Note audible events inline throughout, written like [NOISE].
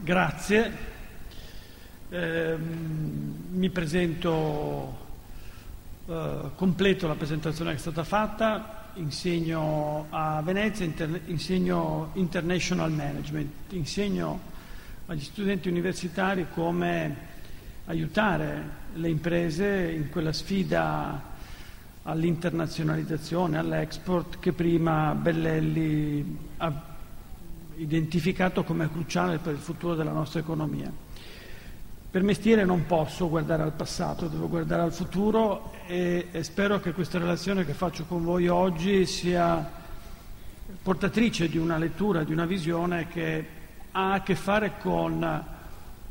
Grazie. Eh, mi presento, eh, completo la presentazione che è stata fatta, insegno a Venezia, inter- insegno International Management, insegno agli studenti universitari come aiutare le imprese in quella sfida all'internazionalizzazione, all'export che prima Bellelli ha identificato come cruciale per il futuro della nostra economia. Per mestiere non posso guardare al passato, devo guardare al futuro e, e spero che questa relazione che faccio con voi oggi sia portatrice di una lettura, di una visione che ha a che fare con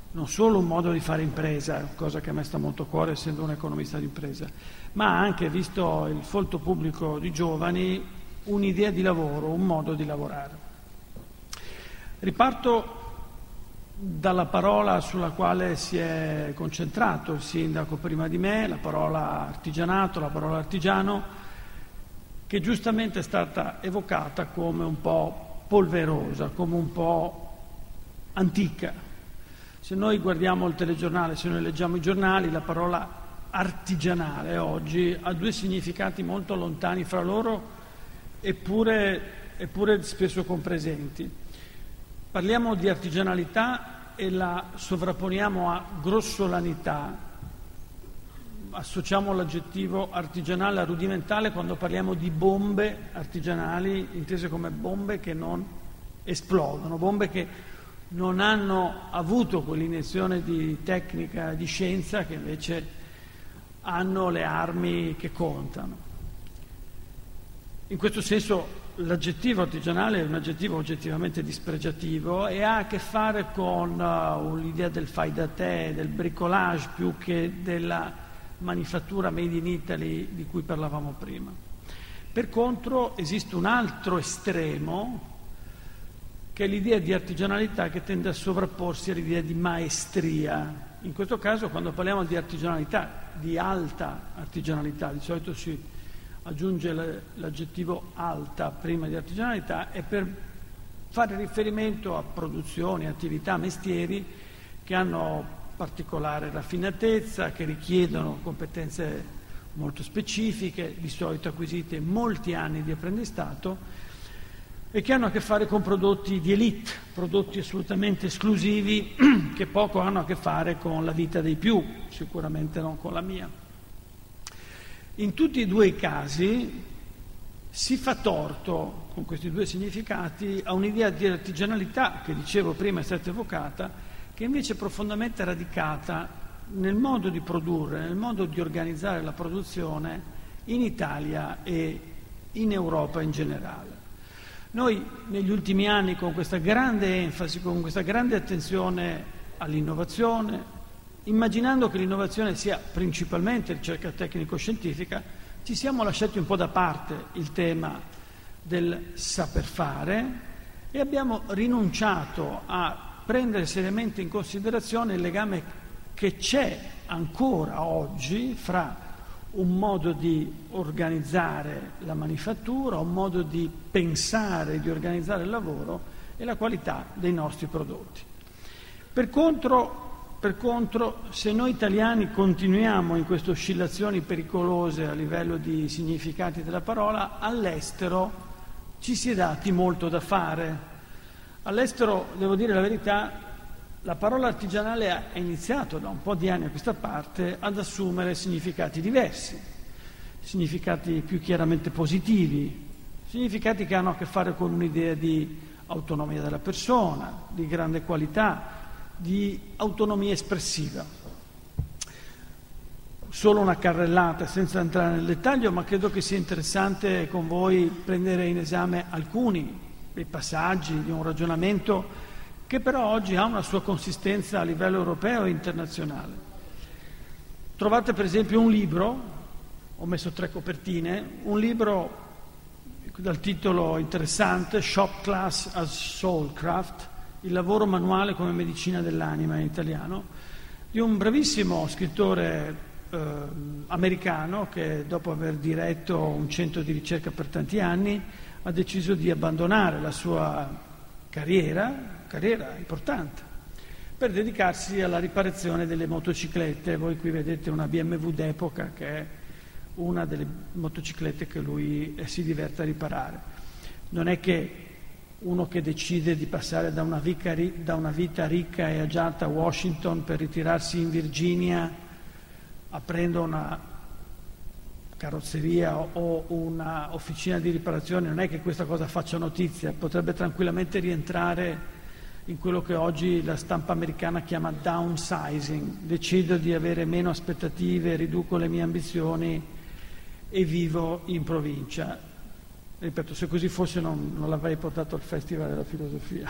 non solo un modo di fare impresa, cosa che a me sta molto a cuore essendo un economista di impresa, ma anche, visto il folto pubblico di giovani, un'idea di lavoro, un modo di lavorare. Riparto dalla parola sulla quale si è concentrato il sindaco prima di me, la parola artigianato, la parola artigiano, che giustamente è stata evocata come un po' polverosa, come un po' antica. Se noi guardiamo il telegiornale, se noi leggiamo i giornali, la parola artigianale oggi ha due significati molto lontani fra loro, eppure, eppure spesso compresenti. Parliamo di artigianalità e la sovrapponiamo a grossolanità, associamo l'aggettivo artigianale a rudimentale quando parliamo di bombe artigianali, intese come bombe che non esplodono, bombe che non hanno avuto quell'iniezione di tecnica, di scienza che invece hanno le armi che contano. In questo senso l'aggettivo artigianale è un aggettivo oggettivamente dispregiativo e ha a che fare con uh, l'idea del fai da te, del bricolage più che della manifattura made in Italy di cui parlavamo prima. Per contro esiste un altro estremo che è l'idea di artigianalità che tende a sovrapporsi all'idea di maestria. In questo caso quando parliamo di artigianalità, di alta artigianalità, di solito si aggiunge l'aggettivo alta prima di artigianalità, è per fare riferimento a produzioni, attività, mestieri che hanno particolare raffinatezza, che richiedono competenze molto specifiche, di solito acquisite molti anni di apprendistato e che hanno a che fare con prodotti di elite, prodotti assolutamente esclusivi [CLEARS THROAT] che poco hanno a che fare con la vita dei più, sicuramente non con la mia. In tutti e due i casi si fa torto con questi due significati a un'idea di artigianalità che dicevo prima è stata evocata, che invece è profondamente radicata nel modo di produrre, nel modo di organizzare la produzione in Italia e in Europa in generale. Noi negli ultimi anni con questa grande enfasi, con questa grande attenzione all'innovazione, immaginando che l'innovazione sia principalmente ricerca tecnico-scientifica, ci siamo lasciati un po' da parte il tema del saper fare e abbiamo rinunciato a prendere seriamente in considerazione il legame che c'è ancora oggi fra un modo di organizzare la manifattura, un modo di pensare, di organizzare il lavoro e la qualità dei nostri prodotti. Per contro per contro, se noi italiani continuiamo in queste oscillazioni pericolose a livello di significati della parola, all'estero ci si è dati molto da fare. All'estero, devo dire la verità, la parola artigianale ha iniziato da un po' di anni a questa parte ad assumere significati diversi, significati più chiaramente positivi, significati che hanno a che fare con un'idea di autonomia della persona, di grande qualità, di autonomia espressiva. Solo una carrellata senza entrare nel dettaglio, ma credo che sia interessante con voi prendere in esame alcuni dei passaggi di un ragionamento che però oggi ha una sua consistenza a livello europeo e internazionale. Trovate per esempio un libro, ho messo tre copertine, un libro dal titolo interessante Shop Class as Soulcraft, il lavoro manuale come medicina dell'anima in italiano, di un bravissimo scrittore eh, americano che dopo aver diretto un centro di ricerca per tanti anni ha deciso di abbandonare la sua carriera, carriera importante, per dedicarsi alla riparazione delle motociclette. Voi qui vedete una BMW d'epoca che è una delle motociclette che lui eh, si diverte a riparare. Non è che uno che decide di passare da una, vita, da una vita ricca e agiata a Washington per ritirarsi in Virginia aprendo una carrozzeria o una officina di riparazione, non è che questa cosa faccia notizia, potrebbe tranquillamente rientrare in quello che oggi la stampa americana chiama downsizing, decido di avere meno aspettative, riduco le mie ambizioni e vivo in provincia. Ripeto, se così fosse non, non l'avrei portato al Festival della Filosofia.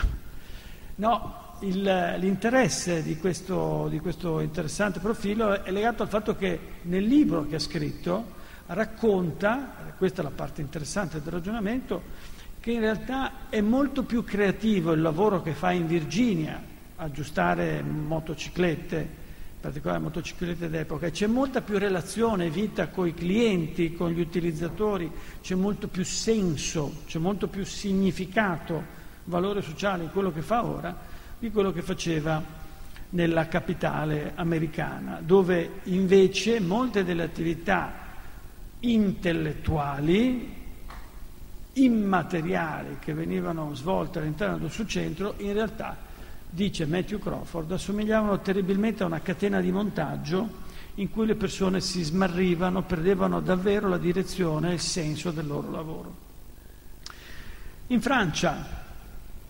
No, il, l'interesse di questo, di questo interessante profilo è legato al fatto che nel libro che ha scritto racconta, questa è la parte interessante del ragionamento, che in realtà è molto più creativo il lavoro che fa in Virginia, aggiustare motociclette, particolare motociclette d'epoca, c'è molta più relazione, vita con i clienti, con gli utilizzatori, c'è molto più senso, c'è molto più significato, valore sociale in quello che fa ora di quello che faceva nella capitale americana, dove invece molte delle attività intellettuali, immateriali che venivano svolte all'interno del suo centro, in realtà dice Matthew Crawford, assomigliavano terribilmente a una catena di montaggio in cui le persone si smarrivano, perdevano davvero la direzione e il senso del loro lavoro. In Francia,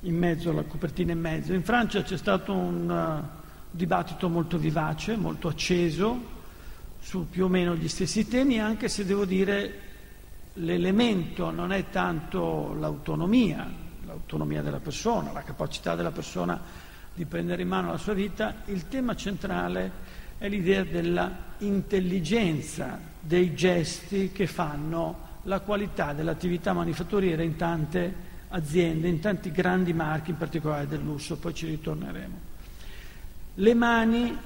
in mezzo alla copertina in mezzo, in Francia c'è stato un uh, dibattito molto vivace, molto acceso su più o meno gli stessi temi, anche se devo dire l'elemento non è tanto l'autonomia, l'autonomia della persona, la capacità della persona di prendere in mano la sua vita, il tema centrale è l'idea della intelligenza dei gesti che fanno la qualità dell'attività manifatturiera in tante aziende, in tanti grandi marchi, in particolare del lusso, poi ci ritorneremo. Le mani,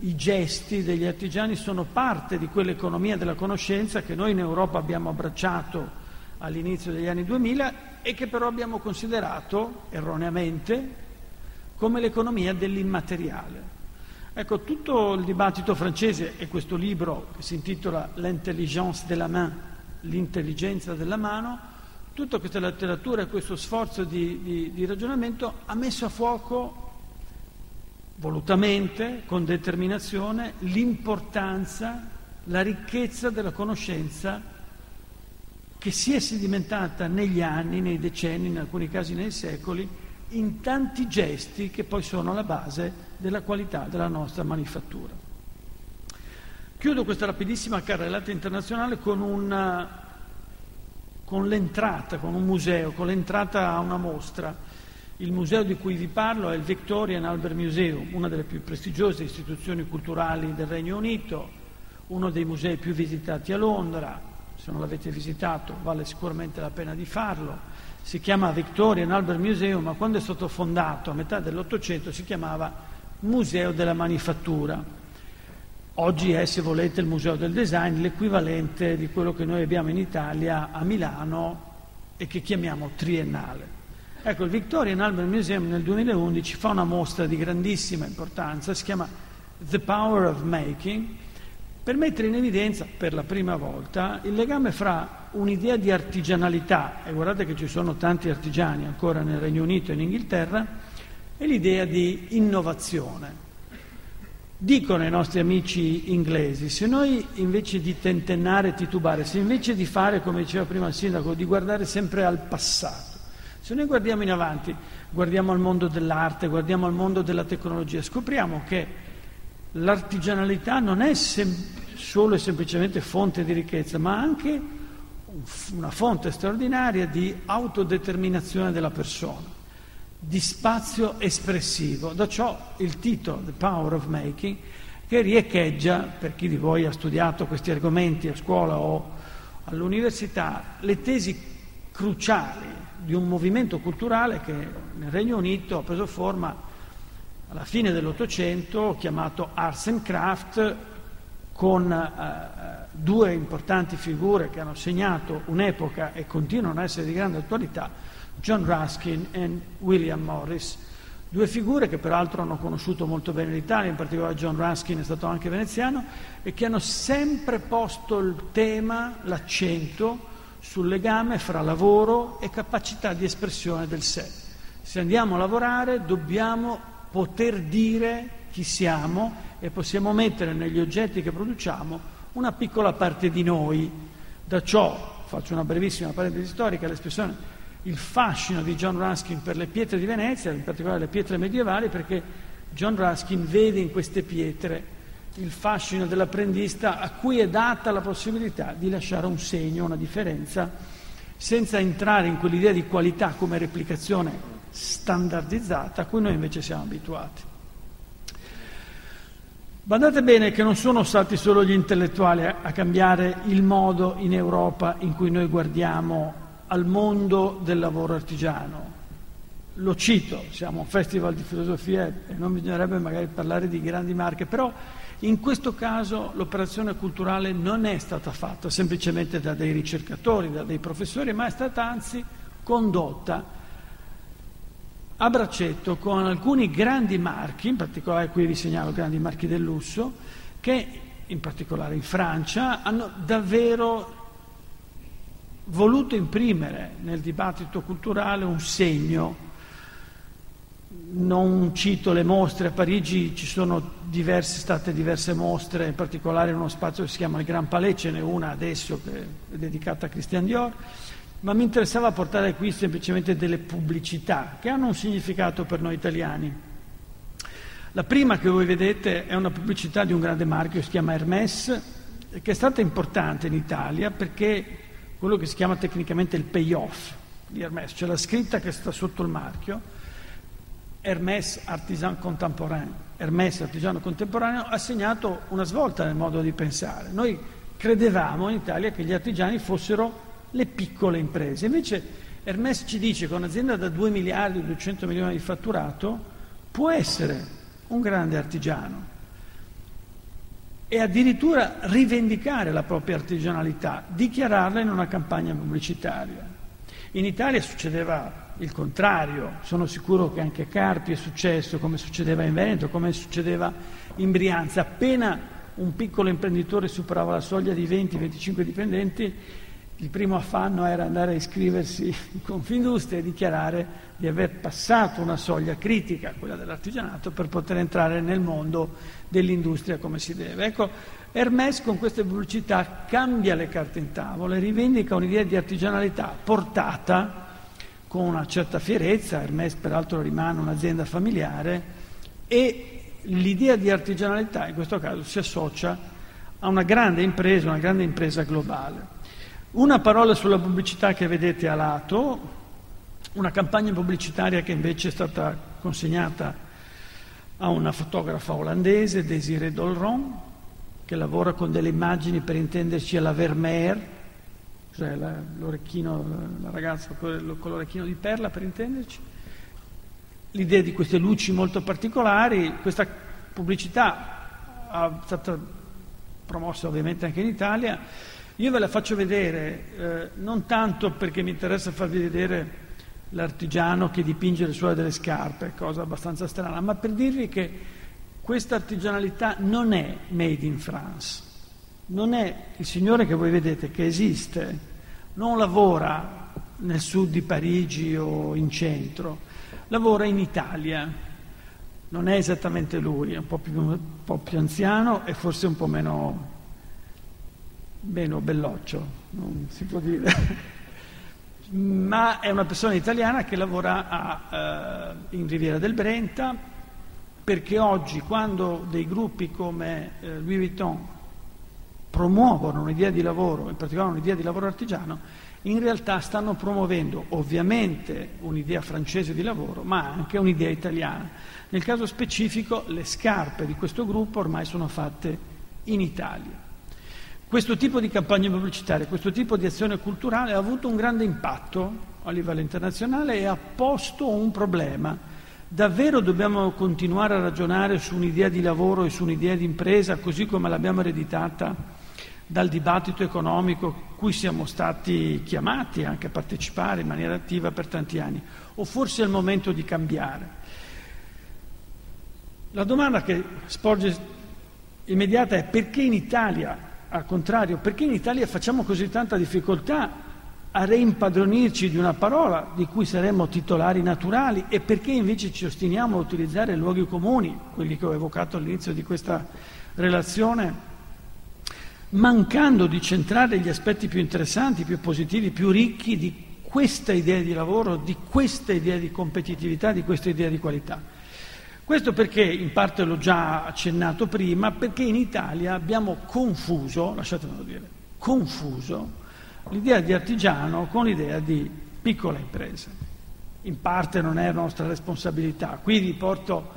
i gesti degli artigiani sono parte di quell'economia della conoscenza che noi in Europa abbiamo abbracciato all'inizio degli anni 2000 e che però abbiamo considerato erroneamente come l'economia dell'immateriale. Ecco, tutto il dibattito francese e questo libro che si intitola L'intelligence de la main, l'intelligenza della mano, tutta questa letteratura e questo sforzo di, di, di ragionamento ha messo a fuoco volutamente, con determinazione, l'importanza, la ricchezza della conoscenza che si è sedimentata negli anni, nei decenni, in alcuni casi nei secoli, in tanti gesti che poi sono la base della qualità della nostra manifattura. Chiudo questa rapidissima carrellata internazionale con, una, con l'entrata, con un museo, con l'entrata a una mostra. Il museo di cui vi parlo è il Victorian Albert Museum, una delle più prestigiose istituzioni culturali del Regno Unito, uno dei musei più visitati a Londra. Se non l'avete visitato vale sicuramente la pena di farlo si chiama Victorian Albert Museum, ma quando è stato fondato a metà dell'Ottocento si chiamava Museo della Manifattura. Oggi è, se volete, il Museo del Design, l'equivalente di quello che noi abbiamo in Italia a Milano e che chiamiamo triennale. Ecco, il Victorian Albert Museum nel 2011 fa una mostra di grandissima importanza, si chiama The Power of Making, per mettere in evidenza per la prima volta il legame fra un'idea di artigianalità, e guardate che ci sono tanti artigiani ancora nel Regno Unito e in Inghilterra, e l'idea di innovazione. Dicono i nostri amici inglesi, se noi invece di tentennare e titubare, se invece di fare, come diceva prima il sindaco, di guardare sempre al passato, se noi guardiamo in avanti, guardiamo al mondo dell'arte, guardiamo al mondo della tecnologia, scopriamo che l'artigianalità non è sem- solo e semplicemente fonte di ricchezza, ma anche una fonte straordinaria di autodeterminazione della persona, di spazio espressivo. Da ciò il titolo, The Power of Making, che riecheggia, per chi di voi ha studiato questi argomenti a scuola o all'università, le tesi cruciali di un movimento culturale che nel Regno Unito ha preso forma alla fine dell'Ottocento, chiamato Arts and Craft, con eh, due importanti figure che hanno segnato un'epoca e continuano a essere di grande attualità, John Ruskin e William Morris. Due figure che peraltro hanno conosciuto molto bene l'Italia, in particolare John Ruskin è stato anche veneziano, e che hanno sempre posto il tema, l'accento sul legame fra lavoro e capacità di espressione del sé. Se andiamo a lavorare dobbiamo poter dire chi siamo e possiamo mettere negli oggetti che produciamo una piccola parte di noi. Da ciò, faccio una brevissima parentesi storica, l'espressione il fascino di John Ruskin per le pietre di Venezia, in particolare le pietre medievali, perché John Ruskin vede in queste pietre il fascino dell'apprendista a cui è data la possibilità di lasciare un segno, una differenza, senza entrare in quell'idea di qualità come replicazione standardizzata a cui noi invece siamo abituati. Badate bene che non sono stati solo gli intellettuali a cambiare il modo in Europa in cui noi guardiamo al mondo del lavoro artigiano. Lo cito, siamo un festival di filosofia e non bisognerebbe magari parlare di grandi marche, però in questo caso l'operazione culturale non è stata fatta semplicemente da dei ricercatori, da dei professori, ma è stata anzi condotta a braccetto con alcuni grandi marchi, in particolare qui vi segnalo grandi marchi del lusso, che in particolare in Francia hanno davvero voluto imprimere nel dibattito culturale un segno. Non cito le mostre, a Parigi ci sono diverse, state diverse mostre, in particolare in uno spazio che si chiama il Gran Palais, ce n'è una adesso che è dedicata a Christian Dior, ma mi interessava portare qui semplicemente delle pubblicità che hanno un significato per noi italiani. La prima che voi vedete è una pubblicità di un grande marchio che si chiama Hermès, che è stata importante in Italia perché quello che si chiama tecnicamente il payoff di Hermès, cioè la scritta che sta sotto il marchio, Hermès Artisan Contemporain, Hermès Artigiano Contemporaneo, ha segnato una svolta nel modo di pensare. Noi credevamo in Italia che gli artigiani fossero le piccole imprese, invece Hermès ci dice che un'azienda da 2 miliardi, 200 milioni di fatturato può essere un grande artigiano, e addirittura rivendicare la propria artigianalità, dichiararla in una campagna pubblicitaria. In Italia succedeva il contrario, sono sicuro che anche a Carpi è successo, come succedeva in Veneto, come succedeva in Brianza. Appena un piccolo imprenditore superava la soglia di 20-25 dipendenti, il primo affanno era andare a iscriversi in Confindustria e dichiarare di aver passato una soglia critica, quella dell'artigianato, per poter entrare nel mondo dell'industria come si deve. Ecco, Hermès con queste pubblicità cambia le carte in tavola e rivendica un'idea di artigianalità portata con una certa fierezza, Hermès peraltro rimane un'azienda familiare e l'idea di artigianalità in questo caso si associa a una grande impresa, una grande impresa globale. Una parola sulla pubblicità che vedete a lato, una campagna pubblicitaria che invece è stata consegnata a una fotografa olandese, Desiree Dolron, che lavora con delle immagini per intenderci alla Vermeer, cioè la, l'orecchino, la ragazza con l'orecchino di perla per intenderci. L'idea di queste luci molto particolari, questa pubblicità è stata promossa ovviamente anche in Italia io ve la faccio vedere eh, non tanto perché mi interessa farvi vedere l'artigiano che dipinge le suole delle scarpe, cosa abbastanza strana, ma per dirvi che questa artigianalità non è made in France, non è il signore che voi vedete che esiste, non lavora nel sud di Parigi o in centro, lavora in Italia. Non è esattamente lui, è un po' più, un po più anziano e forse un po' meno meno belloccio, non si può dire, [LAUGHS] ma è una persona italiana che lavora a, uh, in Riviera del Brenta perché oggi quando dei gruppi come uh, Louis Vuitton promuovono un'idea di lavoro, in particolare un'idea di lavoro artigiano, in realtà stanno promuovendo ovviamente un'idea francese di lavoro, ma anche un'idea italiana. Nel caso specifico le scarpe di questo gruppo ormai sono fatte in Italia. Questo tipo di campagna pubblicitaria, questo tipo di azione culturale ha avuto un grande impatto a livello internazionale e ha posto un problema. Davvero dobbiamo continuare a ragionare su un'idea di lavoro e su un'idea di impresa così come l'abbiamo ereditata dal dibattito economico cui siamo stati chiamati anche a partecipare in maniera attiva per tanti anni? O forse è il momento di cambiare? La domanda che sporge immediata è perché in Italia, al contrario, perché in Italia facciamo così tanta difficoltà a reimpadronirci di una parola di cui saremmo titolari naturali e perché invece ci ostiniamo a utilizzare luoghi comuni, quelli che ho evocato all'inizio di questa relazione, mancando di centrare gli aspetti più interessanti, più positivi, più ricchi di questa idea di lavoro, di questa idea di competitività, di questa idea di qualità. Questo perché, in parte l'ho già accennato prima, perché in Italia abbiamo confuso, lasciatemelo dire, confuso l'idea di artigiano con l'idea di piccola impresa. In parte non è nostra responsabilità. Qui vi porto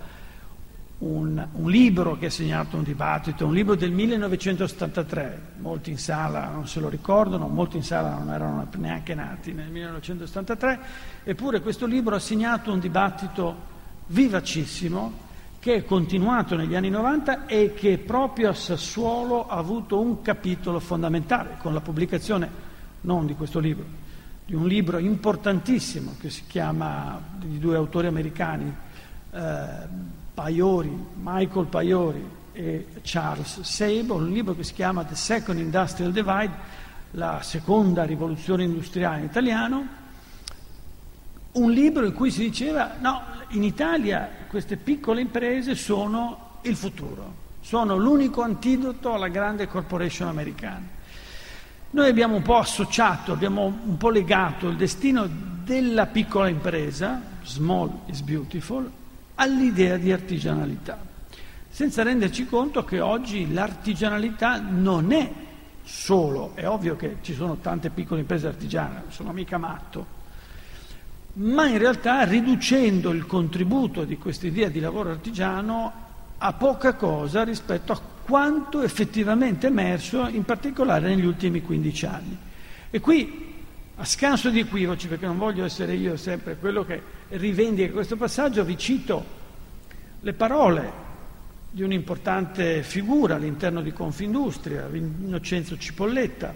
un, un, libro che ha segnato un dibattito, un libro del 1973, molti in sala non se lo ricordano, molti in sala non erano neanche nati nel 1973, eppure questo libro ha segnato un dibattito vivacissimo che è continuato negli anni 90 e che proprio a Sassuolo ha avuto un capitolo fondamentale con la pubblicazione non di questo libro, di un libro importantissimo che si chiama, di due autori americani, eh, Paiori, Michael Paiori e Charles Sable, un libro che si chiama The Second Industrial Divide, la seconda rivoluzione industriale in italiano, un libro in cui si diceva no, in Italia queste piccole imprese sono il futuro, sono l'unico antidoto alla grande corporation americana. Noi abbiamo un po' associato, abbiamo un po' legato il destino della piccola impresa, small is beautiful, all'idea di artigianalità, senza renderci conto che oggi l'artigianalità non è solo, è ovvio che ci sono tante piccole imprese artigiane, sono mica matto, ma in realtà riducendo il contributo di questa idea di lavoro artigiano a poca cosa rispetto a quanto effettivamente emerso in particolare negli ultimi 15 anni. E qui, a scanso di equivoci, perché non voglio essere io sempre quello che rivendica questo passaggio, vi cito le parole di un'importante figura all'interno di Confindustria, Innocenzo Cipolletta,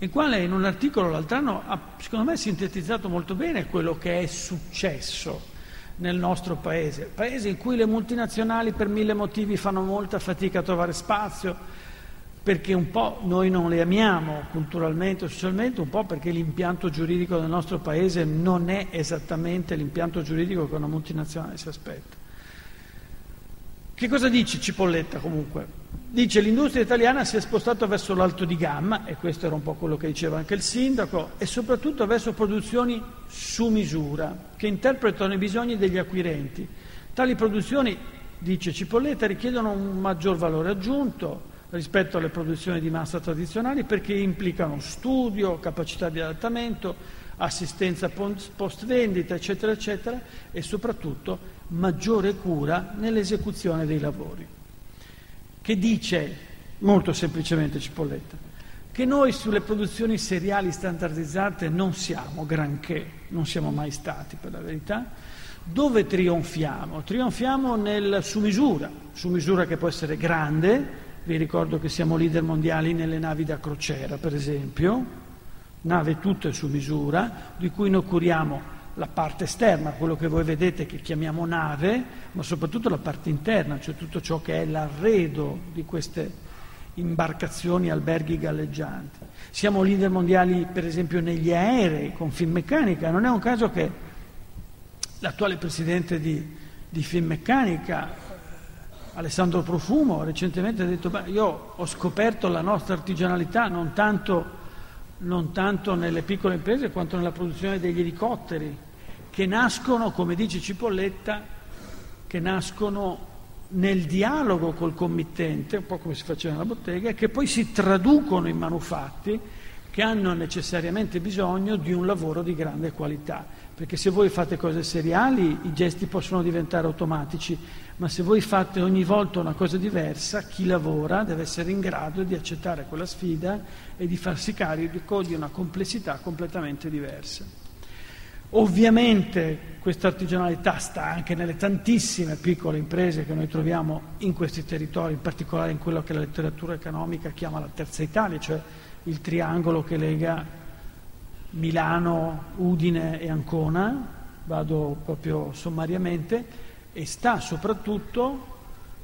il quale in un articolo l'altro anno ha, secondo me, sintetizzato molto bene quello che è successo nel nostro paese, paese in cui le multinazionali per mille motivi fanno molta fatica a trovare spazio, perché un po' noi non le amiamo culturalmente o socialmente, un po' perché l'impianto giuridico del nostro paese non è esattamente l'impianto giuridico che una multinazionale si aspetta. Che cosa dice Cipolletta comunque? Dice l'industria italiana si è spostata verso l'alto di gamma, e questo era un po' quello che diceva anche il sindaco, e soprattutto verso produzioni su misura, che interpretano i bisogni degli acquirenti. Tali produzioni, dice Cipolletta, richiedono un maggior valore aggiunto rispetto alle produzioni di massa tradizionali perché implicano studio, capacità di adattamento, assistenza post vendita, eccetera, eccetera, e soprattutto maggiore cura nell'esecuzione dei lavori. Che dice, molto semplicemente Cipolletta, che noi sulle produzioni seriali standardizzate non siamo granché, non siamo mai stati per la verità. Dove trionfiamo? Trionfiamo nel su misura, su misura che può essere grande, vi ricordo che siamo leader mondiali nelle navi da crociera, per esempio, nave tutte su misura, di cui noi curiamo la parte esterna, quello che voi vedete che chiamiamo nave, ma soprattutto la parte interna, cioè tutto ciò che è l'arredo di queste imbarcazioni, alberghi galleggianti. Siamo leader mondiali per esempio negli aerei con Finmeccanica, non è un caso che l'attuale presidente di, di Finmeccanica, Alessandro Profumo, recentemente ha detto, beh, io ho scoperto la nostra artigianalità non tanto non tanto nelle piccole imprese quanto nella produzione degli elicotteri, che nascono, come dice Cipolletta, che nascono nel dialogo col committente, un po' come si faceva nella bottega, e che poi si traducono in manufatti che hanno necessariamente bisogno di un lavoro di grande qualità. Perché se voi fate cose seriali, i gesti possono diventare automatici, ma se voi fate ogni volta una cosa diversa, chi lavora deve essere in grado di accettare quella sfida e di farsi carico di una complessità completamente diversa. Ovviamente questa artigianalità sta anche nelle tantissime piccole imprese che noi troviamo in questi territori, in particolare in quello che la letteratura economica chiama la terza Italia, cioè il triangolo che lega Milano, Udine e Ancona, vado proprio sommariamente, e sta soprattutto,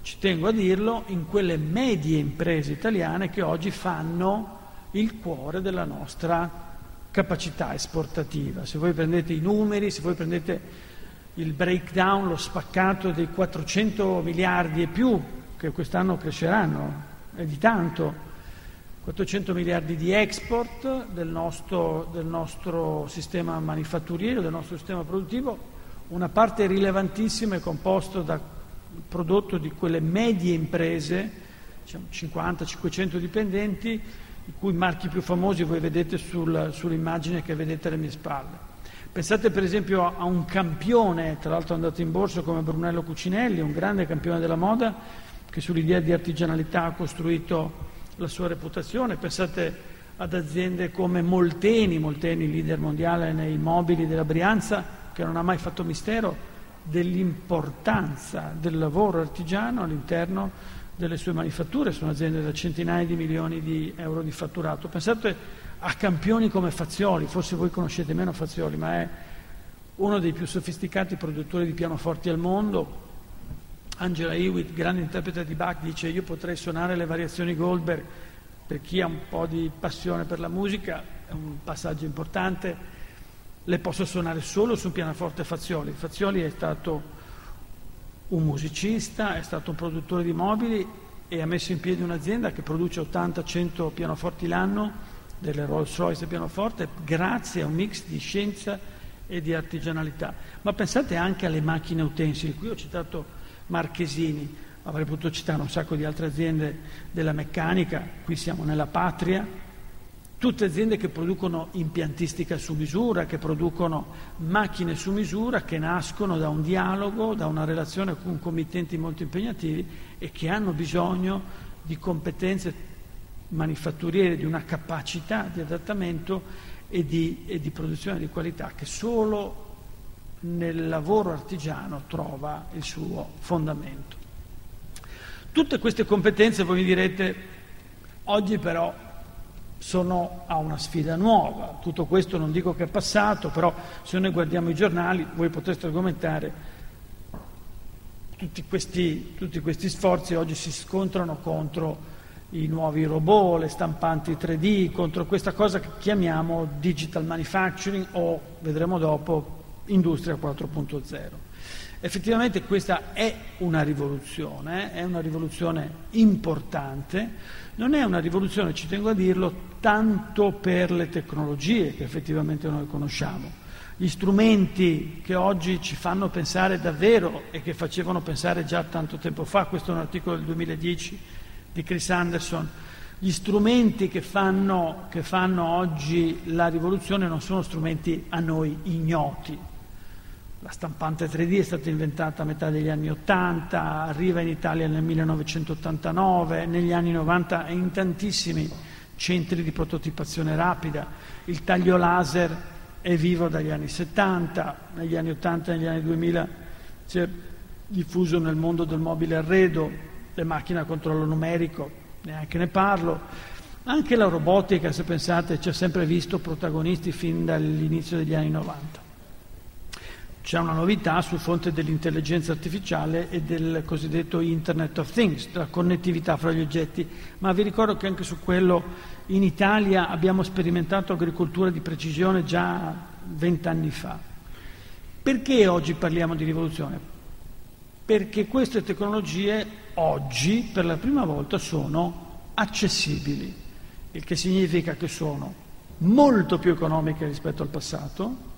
ci tengo a dirlo, in quelle medie imprese italiane che oggi fanno il cuore della nostra capacità esportativa. Se voi prendete i numeri, se voi prendete il breakdown, lo spaccato dei 400 miliardi e più che quest'anno cresceranno, è di tanto, 400 miliardi di export del nostro, del nostro sistema manifatturiero, del nostro sistema produttivo, una parte rilevantissima è composta da prodotto di quelle medie imprese, diciamo 50-500 dipendenti, i cui marchi più famosi voi vedete sul, sull'immagine che vedete alle mie spalle. Pensate per esempio a un campione, tra l'altro andato in borsa come Brunello Cucinelli, un grande campione della moda che sull'idea di artigianalità ha costruito la sua reputazione. Pensate ad aziende come Molteni, Molteni leader mondiale nei mobili della Brianza, che non ha mai fatto mistero dell'importanza del lavoro artigiano all'interno delle sue manifatture, sono aziende da centinaia di milioni di euro di fatturato. Pensate a campioni come Fazioli, forse voi conoscete meno Fazioli, ma è uno dei più sofisticati produttori di pianoforti al mondo. Angela Hewitt, grande interprete di Bach, dice io potrei suonare le variazioni Goldberg per chi ha un po' di passione per la musica, è un passaggio importante, le posso suonare solo su un pianoforte Fazioli. Fazioli è stato un musicista, è stato un produttore di mobili e ha messo in piedi un'azienda che produce 80-100 pianoforti l'anno delle Rolls Royce pianoforte grazie a un mix di scienza e di artigianalità. Ma pensate anche alle macchine utensili, qui ho citato Marchesini, avrei potuto citare un sacco di altre aziende della meccanica, qui siamo nella patria, tutte aziende che producono impiantistica su misura, che producono macchine su misura, che nascono da un dialogo, da una relazione con committenti molto impegnativi e che hanno bisogno di competenze manifatturiere di una capacità di adattamento e di, e di produzione di qualità che solo nel lavoro artigiano trova il suo fondamento. Tutte queste competenze, voi mi direte, oggi però sono a una sfida nuova. Tutto questo non dico che è passato, però se noi guardiamo i giornali voi potreste argomentare tutti questi, tutti questi sforzi oggi si scontrano contro i nuovi robot, le stampanti 3D, contro questa cosa che chiamiamo digital manufacturing o, vedremo dopo, industria 4.0. Effettivamente questa è una rivoluzione, è una rivoluzione importante, non è una rivoluzione, ci tengo a dirlo, tanto per le tecnologie che effettivamente noi conosciamo. Gli strumenti che oggi ci fanno pensare davvero e che facevano pensare già tanto tempo fa, questo è un articolo del 2010 di Chris Anderson, gli strumenti che fanno, che fanno oggi la rivoluzione non sono strumenti a noi ignoti. La stampante 3D è stata inventata a metà degli anni 80, arriva in Italia nel 1989, negli anni 90 in tantissimi centri di prototipazione rapida. Il taglio laser è vivo dagli anni 70, negli anni 80 e negli anni 2000 si è diffuso nel mondo del mobile arredo, le macchine a controllo numerico, neanche ne parlo. Anche la robotica, se pensate, ci ha sempre visto protagonisti fin dall'inizio degli anni 90. C'è una novità sul fronte dell'intelligenza artificiale e del cosiddetto Internet of Things, della connettività fra gli oggetti, ma vi ricordo che anche su quello in Italia abbiamo sperimentato agricoltura di precisione già vent'anni fa. Perché oggi parliamo di rivoluzione? perché queste tecnologie oggi per la prima volta sono accessibili, il che significa che sono molto più economiche rispetto al passato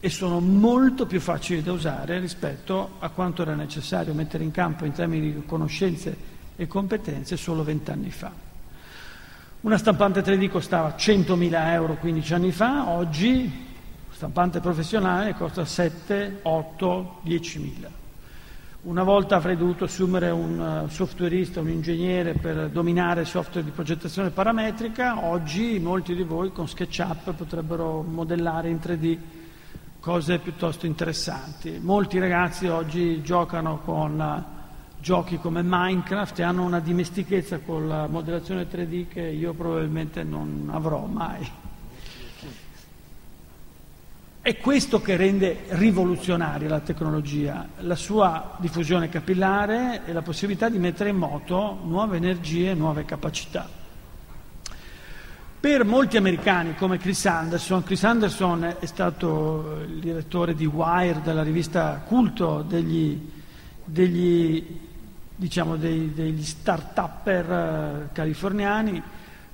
e sono molto più facili da usare rispetto a quanto era necessario mettere in campo in termini di conoscenze e competenze solo vent'anni fa. Una stampante 3D costava 100.000 euro 15 anni fa, oggi stampante professionale costa 7, 8, 10.000. Una volta avrei dovuto assumere un eh, softwareista, un ingegnere per dominare software di progettazione parametrica, oggi molti di voi con SketchUp potrebbero modellare in 3D cose piuttosto interessanti. Molti ragazzi oggi giocano con eh, giochi come Minecraft e hanno una dimestichezza con la modellazione 3D che io probabilmente non avrò mai. È questo che rende rivoluzionaria la tecnologia, la sua diffusione capillare e la possibilità di mettere in moto nuove energie, nuove capacità. Per molti americani come Chris Anderson, Chris Anderson è stato il direttore di Wire, della rivista culto degli, degli, diciamo, dei, degli start-upper eh, californiani,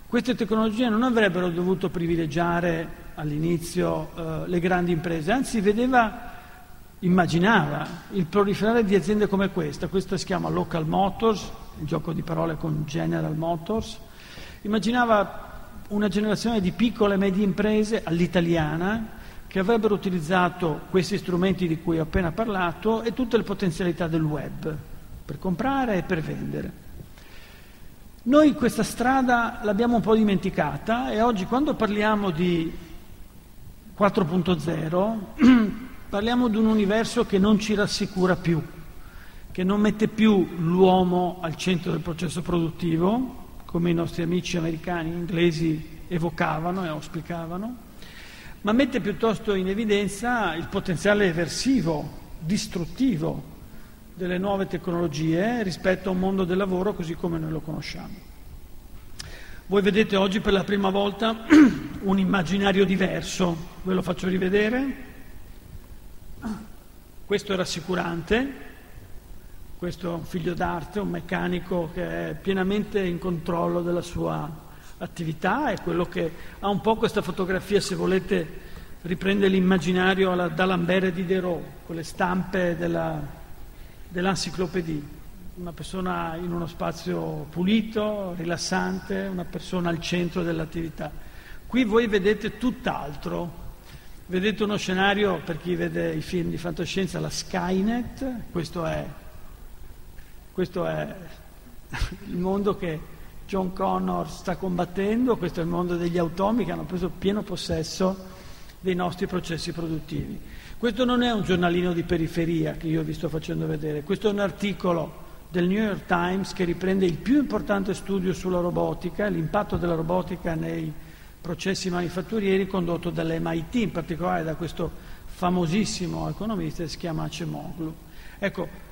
queste tecnologie non avrebbero dovuto privilegiare all'inizio eh, le grandi imprese, anzi vedeva, immaginava il proliferare di aziende come questa, questa si chiama Local Motors, il gioco di parole con General Motors, immaginava una generazione di piccole e medie imprese all'italiana che avrebbero utilizzato questi strumenti di cui ho appena parlato e tutte le potenzialità del web per comprare e per vendere. Noi questa strada l'abbiamo un po' dimenticata e oggi quando parliamo di 4.0 [CLEARS THROAT] parliamo di un universo che non ci rassicura più, che non mette più l'uomo al centro del processo produttivo, come i nostri amici americani, inglesi evocavano e auspicavano, ma mette piuttosto in evidenza il potenziale eversivo, distruttivo delle nuove tecnologie rispetto a un mondo del lavoro così come noi lo conosciamo. Voi vedete oggi per la prima volta [CLEARS THROAT] un immaginario diverso, ve lo faccio rivedere. Questo è rassicurante, questo figlio d'arte, un meccanico che è pienamente in controllo della sua attività, è quello che ha un po' questa fotografia, se volete, riprende l'immaginario alla D'Alembert e di con le stampe della, dell'enciclopedia. Una persona in uno spazio pulito, rilassante, una persona al centro dell'attività. Qui voi vedete tutt'altro, vedete uno scenario, per chi vede i film di fantascienza, la Skynet, questo è questo è il mondo che John Connor sta combattendo, questo è il mondo degli automi che hanno preso pieno possesso dei nostri processi produttivi. Questo non è un giornalino di periferia che io vi sto facendo vedere, questo è un articolo del New York Times che riprende il più importante studio sulla robotica, l'impatto della robotica nei processi manifatturieri condotto dall'MIT, in particolare da questo famosissimo economista che si chiama Acemoglu. Ecco,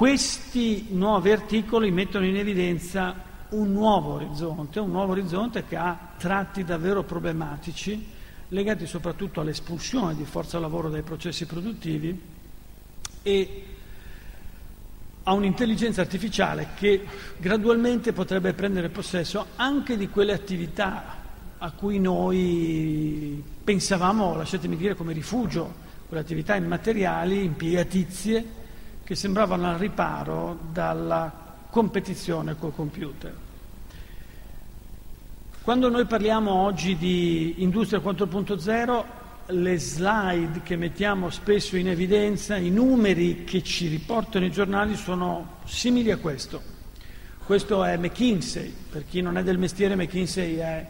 questi nuovi articoli mettono in evidenza un nuovo orizzonte, un nuovo orizzonte che ha tratti davvero problematici, legati soprattutto all'espulsione di forza lavoro dai processi produttivi e a un'intelligenza artificiale che gradualmente potrebbe prendere possesso anche di quelle attività a cui noi pensavamo, lasciatemi dire, come rifugio, quelle attività immateriali, impiegatizie, che sembravano al riparo dalla competizione col computer. Quando noi parliamo oggi di industria 4.0, le slide che mettiamo spesso in evidenza, i numeri che ci riportano i giornali sono simili a questo. Questo è McKinsey, per chi non è del mestiere McKinsey è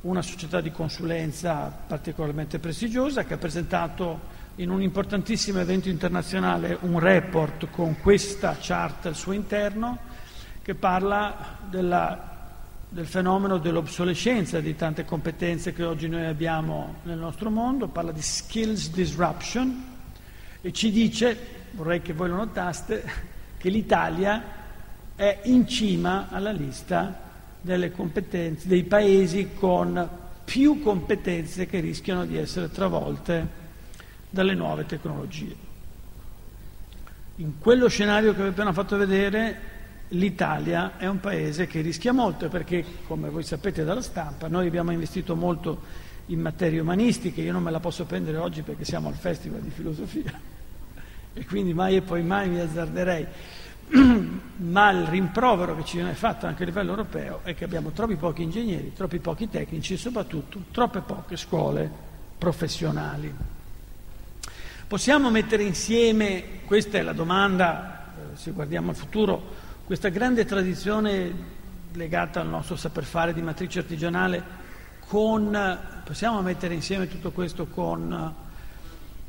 una società di consulenza particolarmente prestigiosa che ha presentato in un importantissimo evento internazionale un report con questa chart al suo interno che parla della, del fenomeno dell'obsolescenza di tante competenze che oggi noi abbiamo nel nostro mondo, parla di skills disruption e ci dice, vorrei che voi lo notaste, che l'Italia è in cima alla lista dei paesi con più competenze che rischiano di essere travolte dalle nuove tecnologie. In quello scenario che vi ho appena fatto vedere, l'Italia è un paese che rischia molto perché, come voi sapete dalla stampa, noi abbiamo investito molto in materie umanistiche, io non me la posso prendere oggi perché siamo al Festival di Filosofia [LAUGHS] e quindi mai e poi mai mi azzarderei, [CLEARS THROAT] ma il rimprovero che ci viene fatto anche a livello europeo è che abbiamo troppi pochi ingegneri, troppi pochi tecnici e soprattutto troppe poche scuole professionali. Possiamo mettere insieme, questa è la domanda, eh, se guardiamo al futuro, questa grande tradizione legata al nostro saper fare di matrice artigianale, con, possiamo mettere insieme tutto questo con eh,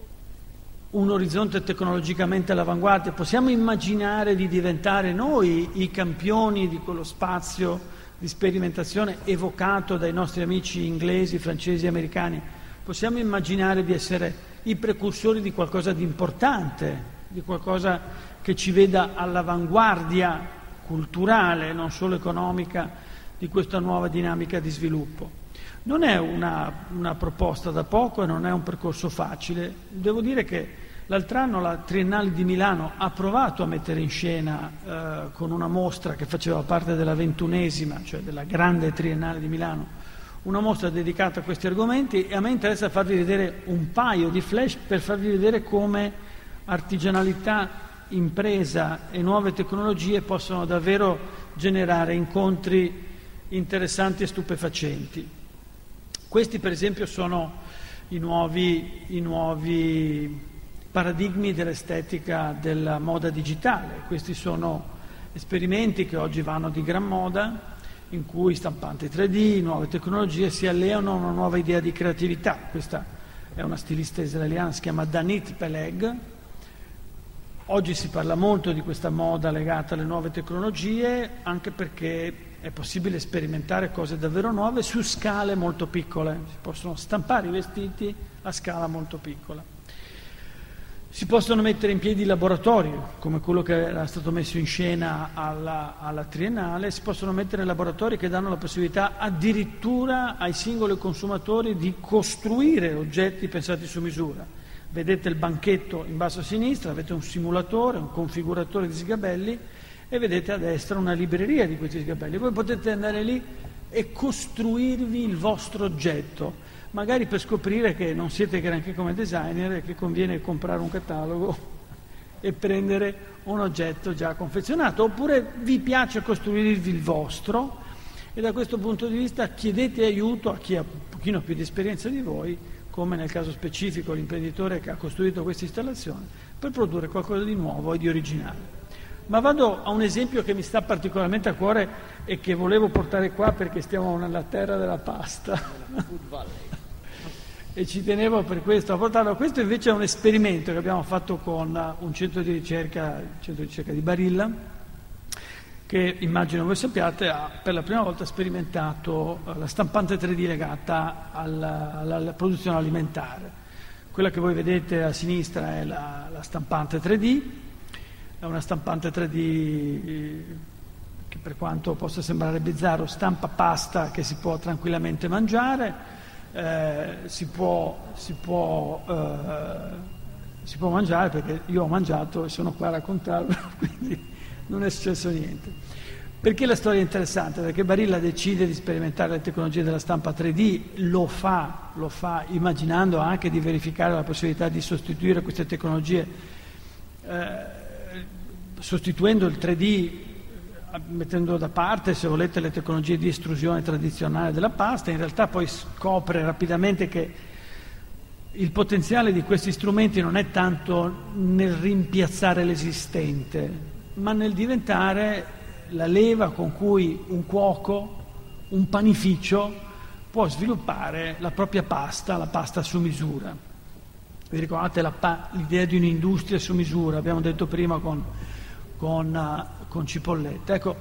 un orizzonte tecnologicamente all'avanguardia, possiamo immaginare di diventare noi i campioni di quello spazio di sperimentazione evocato dai nostri amici inglesi, francesi e americani? Possiamo immaginare di essere i precursori di qualcosa di importante, di qualcosa che ci veda all'avanguardia culturale, non solo economica, di questa nuova dinamica di sviluppo. Non è una, una proposta da poco e non è un percorso facile. Devo dire che L'altro anno la Triennale di Milano ha provato a mettere in scena eh, con una mostra che faceva parte della ventunesima, cioè della grande Triennale di Milano, una mostra dedicata a questi argomenti e a me interessa farvi vedere un paio di flash per farvi vedere come artigianalità, impresa e nuove tecnologie possono davvero generare incontri interessanti e stupefacenti. Questi per esempio sono i nuovi, i nuovi paradigmi dell'estetica della moda digitale. Questi sono esperimenti che oggi vanno di gran moda, in cui stampanti 3D, nuove tecnologie si alleano a una nuova idea di creatività. Questa è una stilista israeliana, si chiama Danit Peleg. Oggi si parla molto di questa moda legata alle nuove tecnologie, anche perché è possibile sperimentare cose davvero nuove su scale molto piccole. Si possono stampare i vestiti a scala molto piccola. Si possono mettere in piedi laboratori, come quello che era stato messo in scena alla, alla, Triennale, si possono mettere laboratori che danno la possibilità addirittura ai singoli consumatori di costruire oggetti pensati su misura. Vedete il banchetto in basso a sinistra, avete un simulatore, un configuratore di sgabelli e vedete a destra una libreria di questi sgabelli. Voi potete andare lì e costruirvi il vostro oggetto magari per scoprire che non siete granché come designer e che conviene comprare un catalogo e prendere un oggetto già confezionato, oppure vi piace costruirvi il vostro e da questo punto di vista chiedete aiuto a chi ha un pochino più di esperienza di voi, come nel caso specifico l'imprenditore che ha costruito questa installazione, per produrre qualcosa di nuovo e di originale. Ma vado a un esempio che mi sta particolarmente a cuore e che volevo portare qua perché stiamo nella terra della pasta e ci tenevo per questo a portarlo. Questo invece è un esperimento che abbiamo fatto con un centro di ricerca, centro di ricerca di Barilla, che immagino voi sappiate ha per la prima volta sperimentato eh, la stampante 3D legata alla, alla, alla produzione alimentare. Quella che voi vedete a sinistra è la, la stampante 3D, è una stampante 3D eh, che per quanto possa sembrare bizzarro stampa pasta che si può tranquillamente mangiare eh, si, può, si, può, eh, si, può, mangiare perché io ho mangiato e sono qua a raccontarlo, [LAUGHS] quindi non è successo niente. Perché la storia è interessante? Perché Barilla decide di sperimentare le tecnologie della stampa 3D, lo fa, lo fa immaginando anche di verificare la possibilità di sostituire queste tecnologie, eh, sostituendo il 3D mettendo da parte, se volete, le tecnologie di estrusione tradizionale della pasta, in realtà poi scopre rapidamente che il potenziale di questi strumenti non è tanto nel rimpiazzare l'esistente, ma nel diventare la leva con cui un cuoco, un panificio, può sviluppare la propria pasta, la pasta su misura. Vi ricordate pa- l'idea di un'industria su misura? Abbiamo detto prima con, con uh, con cipolletta. Ecco,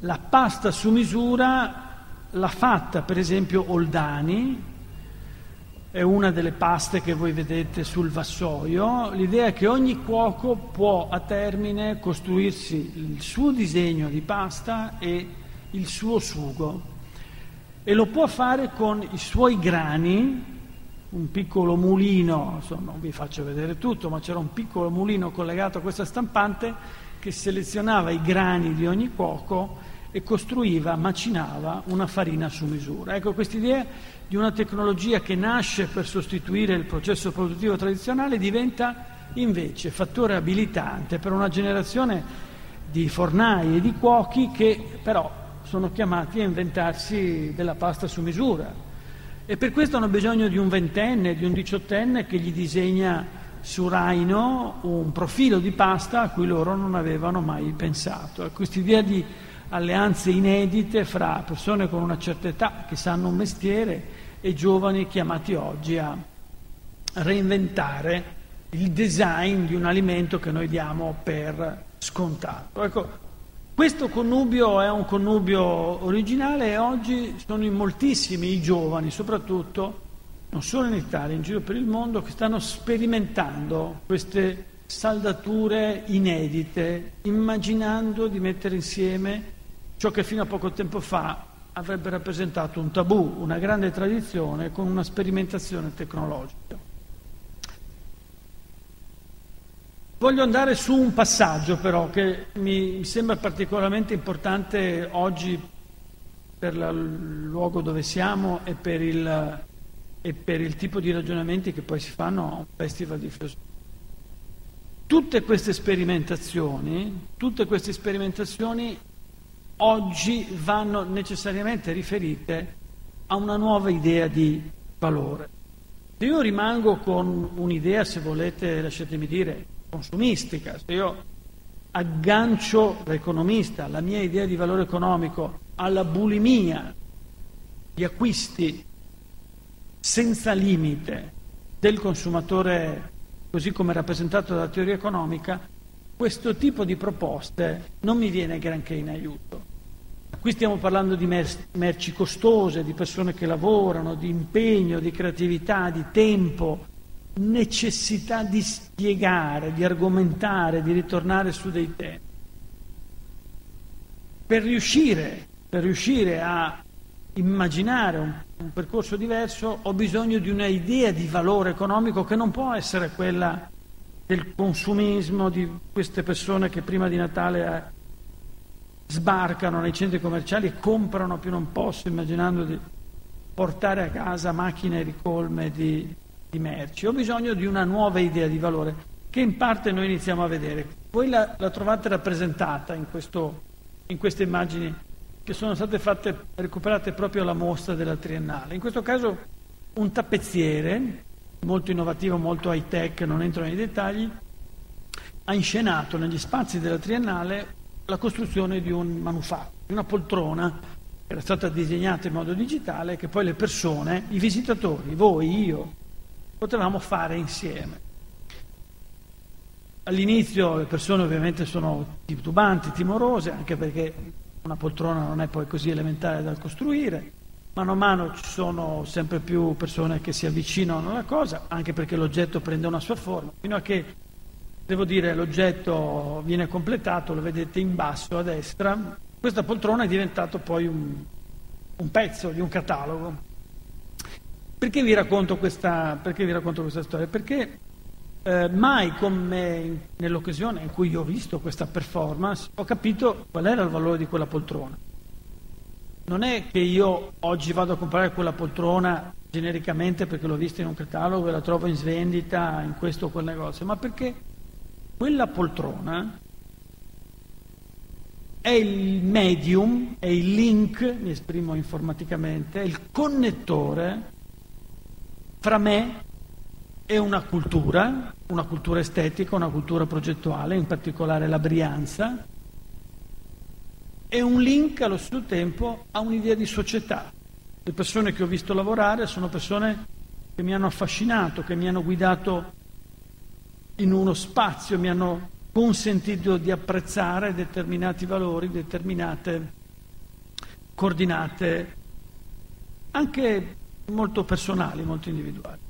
la pasta su misura l'ha fatta per esempio Oldani, è una delle paste che voi vedete sul vassoio. L'idea è che ogni cuoco può a termine costruirsi il suo disegno di pasta e il suo sugo e lo può fare con i suoi grani, un piccolo mulino, insomma, non vi faccio vedere tutto, ma c'era un piccolo mulino collegato a questa stampante che selezionava i grani di ogni cuoco e costruiva, macinava una farina su misura. Ecco, quest'idea di una tecnologia che nasce per sostituire il processo produttivo tradizionale diventa invece fattore abilitante per una generazione di fornai e di cuochi che però sono chiamati a inventarsi della pasta su misura. E per questo hanno bisogno di un ventenne, di un diciottenne che gli disegna su Raino un profilo di pasta a cui loro non avevano mai pensato. Questa idea di alleanze inedite fra persone con una certa età che sanno un mestiere e giovani chiamati oggi a reinventare il design di un alimento che noi diamo per scontato. Ecco, questo connubio è un connubio originale e oggi sono in moltissimi i giovani, soprattutto non solo in Italia, in giro per il mondo, che stanno sperimentando queste saldature inedite, immaginando di mettere insieme ciò che fino a poco tempo fa avrebbe rappresentato un tabù, una grande tradizione con una sperimentazione tecnologica. Voglio andare su un passaggio però che mi sembra particolarmente importante oggi per il luogo dove siamo e per il, e per il tipo di ragionamenti che poi si fanno a un festival di filosofia. Tutte queste sperimentazioni, tutte queste sperimentazioni oggi vanno necessariamente riferite a una nuova idea di valore. Se io rimango con un'idea, se volete, lasciatemi dire, consumistica, se io aggancio l'economista, la mia idea di valore economico alla bulimia di acquisti senza limite del consumatore così come rappresentato dalla teoria economica, questo tipo di proposte non mi viene granché in aiuto. Qui stiamo parlando di merci costose, di persone che lavorano, di impegno, di creatività, di tempo, necessità di spiegare, di argomentare, di ritornare su dei temi. Per riuscire, per riuscire a immaginare un, un, percorso diverso ho bisogno di una idea di valore economico che non può essere quella del consumismo di queste persone che prima di Natale eh, sbarcano nei centri commerciali e comprano più non posso, immaginando di portare a casa macchine ricolme di, di merci. Ho bisogno di una nuova idea di valore che in parte noi iniziamo a vedere. Voi la, la trovate rappresentata in, questo, in queste immagini che sono state fatte, recuperate proprio alla mostra della Triennale. In questo caso un tappezziere molto innovativo, molto high tech, non entro nei dettagli, ha inscenato negli spazi della Triennale la costruzione di un manufatto, di una poltrona che era stata disegnata in modo digitale che poi le persone, i visitatori, voi, io, potevamo fare insieme. All'inizio le persone ovviamente sono titubanti, timorose, anche perché una poltrona non è poi così elementare da costruire, Mano a mano ci sono sempre più persone che si avvicinano alla cosa, anche perché l'oggetto prende una sua forma, fino a che, devo dire, l'oggetto viene completato, lo vedete in basso a destra, questa poltrona è diventato poi un, un pezzo di un catalogo. Perché vi questa, vi racconto questa storia? Perché eh, mai come nell'occasione in cui ho visto questa performance ho capito qual era il valore di quella poltrona. Non è che io oggi vado a comprare quella poltrona genericamente perché l'ho vista in un catalogo e la trovo in svendita in questo o quel negozio, ma perché quella poltrona è il medium, è il link, mi esprimo informaticamente, è il connettore fra me e una cultura, una cultura estetica, una cultura progettuale, in particolare la Brianza, è un link allo stesso tempo a un'idea di società. Le persone che ho visto lavorare sono persone che mi hanno affascinato, che mi hanno guidato in uno spazio, mi hanno consentito di apprezzare determinati valori, determinate coordinate, anche molto personali, molto individuali.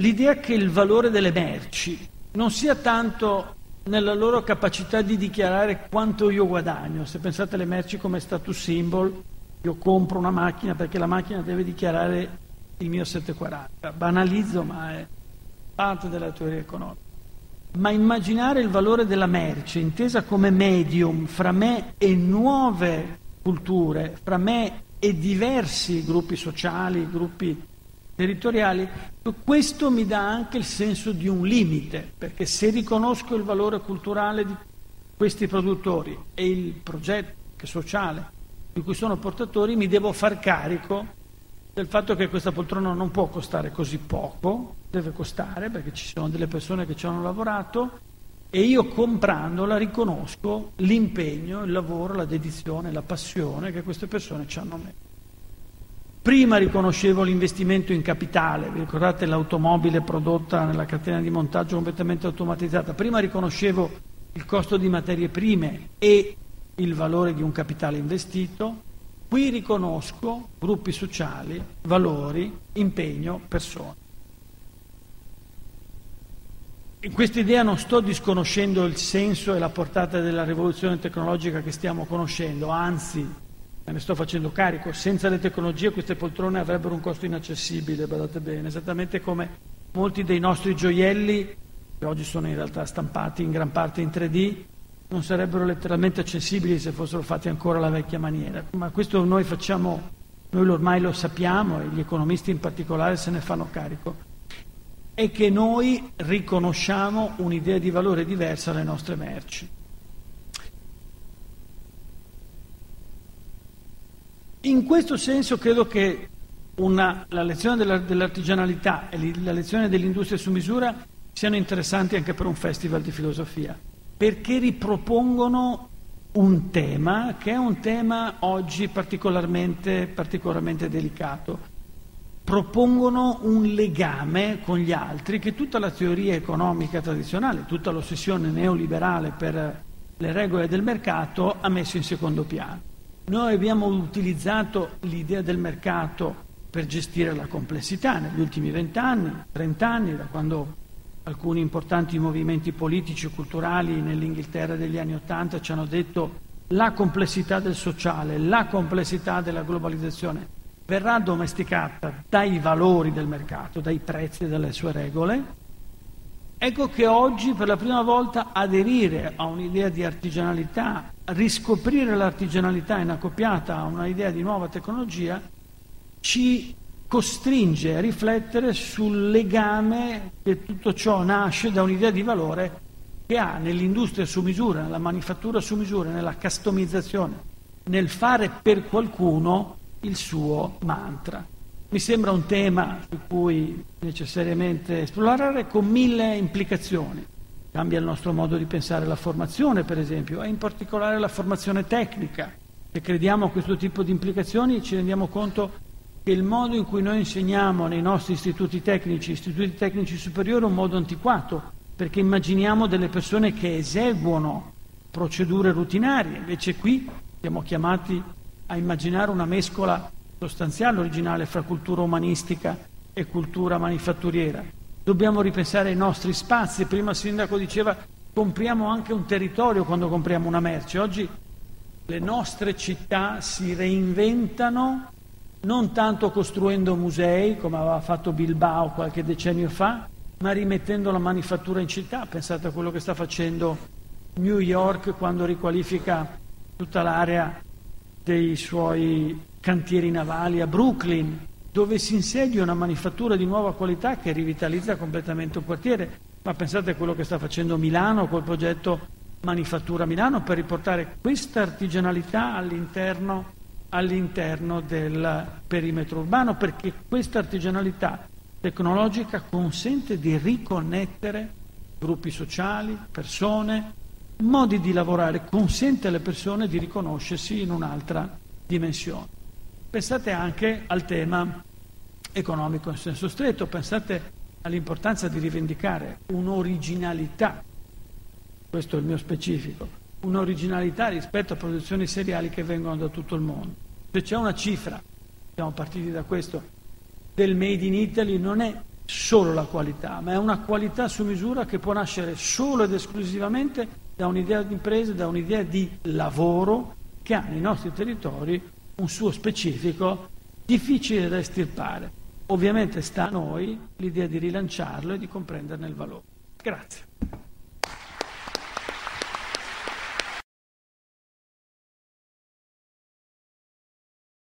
L'idea che il valore delle merci non sia tanto nella loro capacità di dichiarare quanto io guadagno. Se pensate alle merci come status symbol, io compro una macchina perché la macchina deve dichiarare il mio 740. Banalizzo, ma è parte della teoria economica. Ma immaginare il valore della merce intesa come medium fra me e nuove culture, fra me e diversi gruppi sociali, gruppi territoriali, questo mi dà anche il senso di un limite, perché se riconosco il valore culturale di questi produttori e il progetto sociale di cui sono portatori, mi devo far carico del fatto che questa poltrona non può costare così poco, deve costare perché ci sono delle persone che ci hanno lavorato e io comprandola riconosco l'impegno, il lavoro, la dedizione, la passione che queste persone ci hanno messo. Prima riconoscevo l'investimento in capitale, vi ricordate l'automobile prodotta nella catena di montaggio completamente automatizzata, prima riconoscevo il costo di materie prime e il valore di un capitale investito, Qui riconosco gruppi sociali, valori, impegno, persone. In questa idea non sto disconoscendo il senso e la portata della rivoluzione tecnologica che stiamo conoscendo, anzi me ne sto facendo carico, senza le tecnologie queste poltrone avrebbero un costo inaccessibile, badate bene, esattamente come molti dei nostri gioielli, che oggi sono in realtà stampati in gran parte in 3D, non sarebbero letteralmente accessibili se fossero fatti ancora alla vecchia maniera. Ma questo noi facciamo, noi ormai lo sappiamo e gli economisti in particolare se ne fanno carico. È che noi riconosciamo un'idea di valore diversa alle nostre merci. In questo senso credo che una, la lezione della, dell'artigianalità e la lezione dell'industria su misura siano interessanti anche per un festival di filosofia perché ripropongono un tema che è un tema oggi particolarmente, particolarmente delicato. Propongono un legame con gli altri che tutta la teoria economica tradizionale, tutta l'ossessione neoliberale per le regole del mercato ha messo in secondo piano. Noi abbiamo utilizzato l'idea del mercato per gestire la complessità negli ultimi vent'anni, trent'anni, da quando alcuni importanti movimenti politici e culturali nell'Inghilterra degli anni Ottanta ci hanno detto la complessità del sociale, la complessità della globalizzazione verrà domesticata dai valori del mercato, dai prezzi e dalle sue regole. Ecco che oggi per la prima volta aderire a un'idea di artigianalità, riscoprire l'artigianalità inaccoppiata a un'idea di nuova tecnologia, ci costringe a riflettere sul legame che tutto ciò nasce da un'idea di valore che ha nell'industria su misura, nella manifattura su misura, nella customizzazione, nel fare per qualcuno il suo mantra. Mi sembra un tema su cui necessariamente esplorare con mille implicazioni. Cambia il nostro modo di pensare la formazione, per esempio, e in particolare la formazione tecnica. Se crediamo a questo tipo di implicazioni ci rendiamo conto che il modo in cui noi insegniamo nei nostri istituti tecnici, istituti tecnici superiori, è un modo antiquato, perché immaginiamo delle persone che eseguono procedure rutinarie, invece qui siamo chiamati a immaginare una mescola sostanziale, originale, fra cultura umanistica e cultura manifatturiera. Dobbiamo ripensare ai nostri spazi, prima il sindaco diceva compriamo anche un territorio quando compriamo una merce, oggi le nostre città si reinventano non tanto costruendo musei come aveva fatto Bilbao qualche decennio fa, ma rimettendo la manifattura in città. Pensate a quello che sta facendo New York quando riqualifica tutta l'area dei suoi cantieri navali a Brooklyn, dove si insedia una manifattura di nuova qualità che rivitalizza completamente un quartiere. Ma pensate a quello che sta facendo Milano col progetto Manifattura Milano per riportare questa artigianalità all'interno all'interno del perimetro urbano perché questa artigianalità tecnologica consente di riconnettere gruppi sociali, persone, modi di lavorare, consente alle persone di riconoscersi in un'altra dimensione. Pensate anche al tema economico in senso stretto, pensate all'importanza di rivendicare un'originalità, questo è il mio specifico, un'originalità rispetto a produzioni seriali che vengono da tutto il mondo. Se c'è una cifra, siamo partiti da questo, del Made in Italy non è solo la qualità, ma è una qualità su misura che può nascere solo ed esclusivamente da un'idea di impresa, da un'idea di lavoro che ha nei nostri territori un suo specifico difficile da estirpare. Ovviamente sta a noi l'idea di rilanciarlo e di comprenderne il valore. Grazie.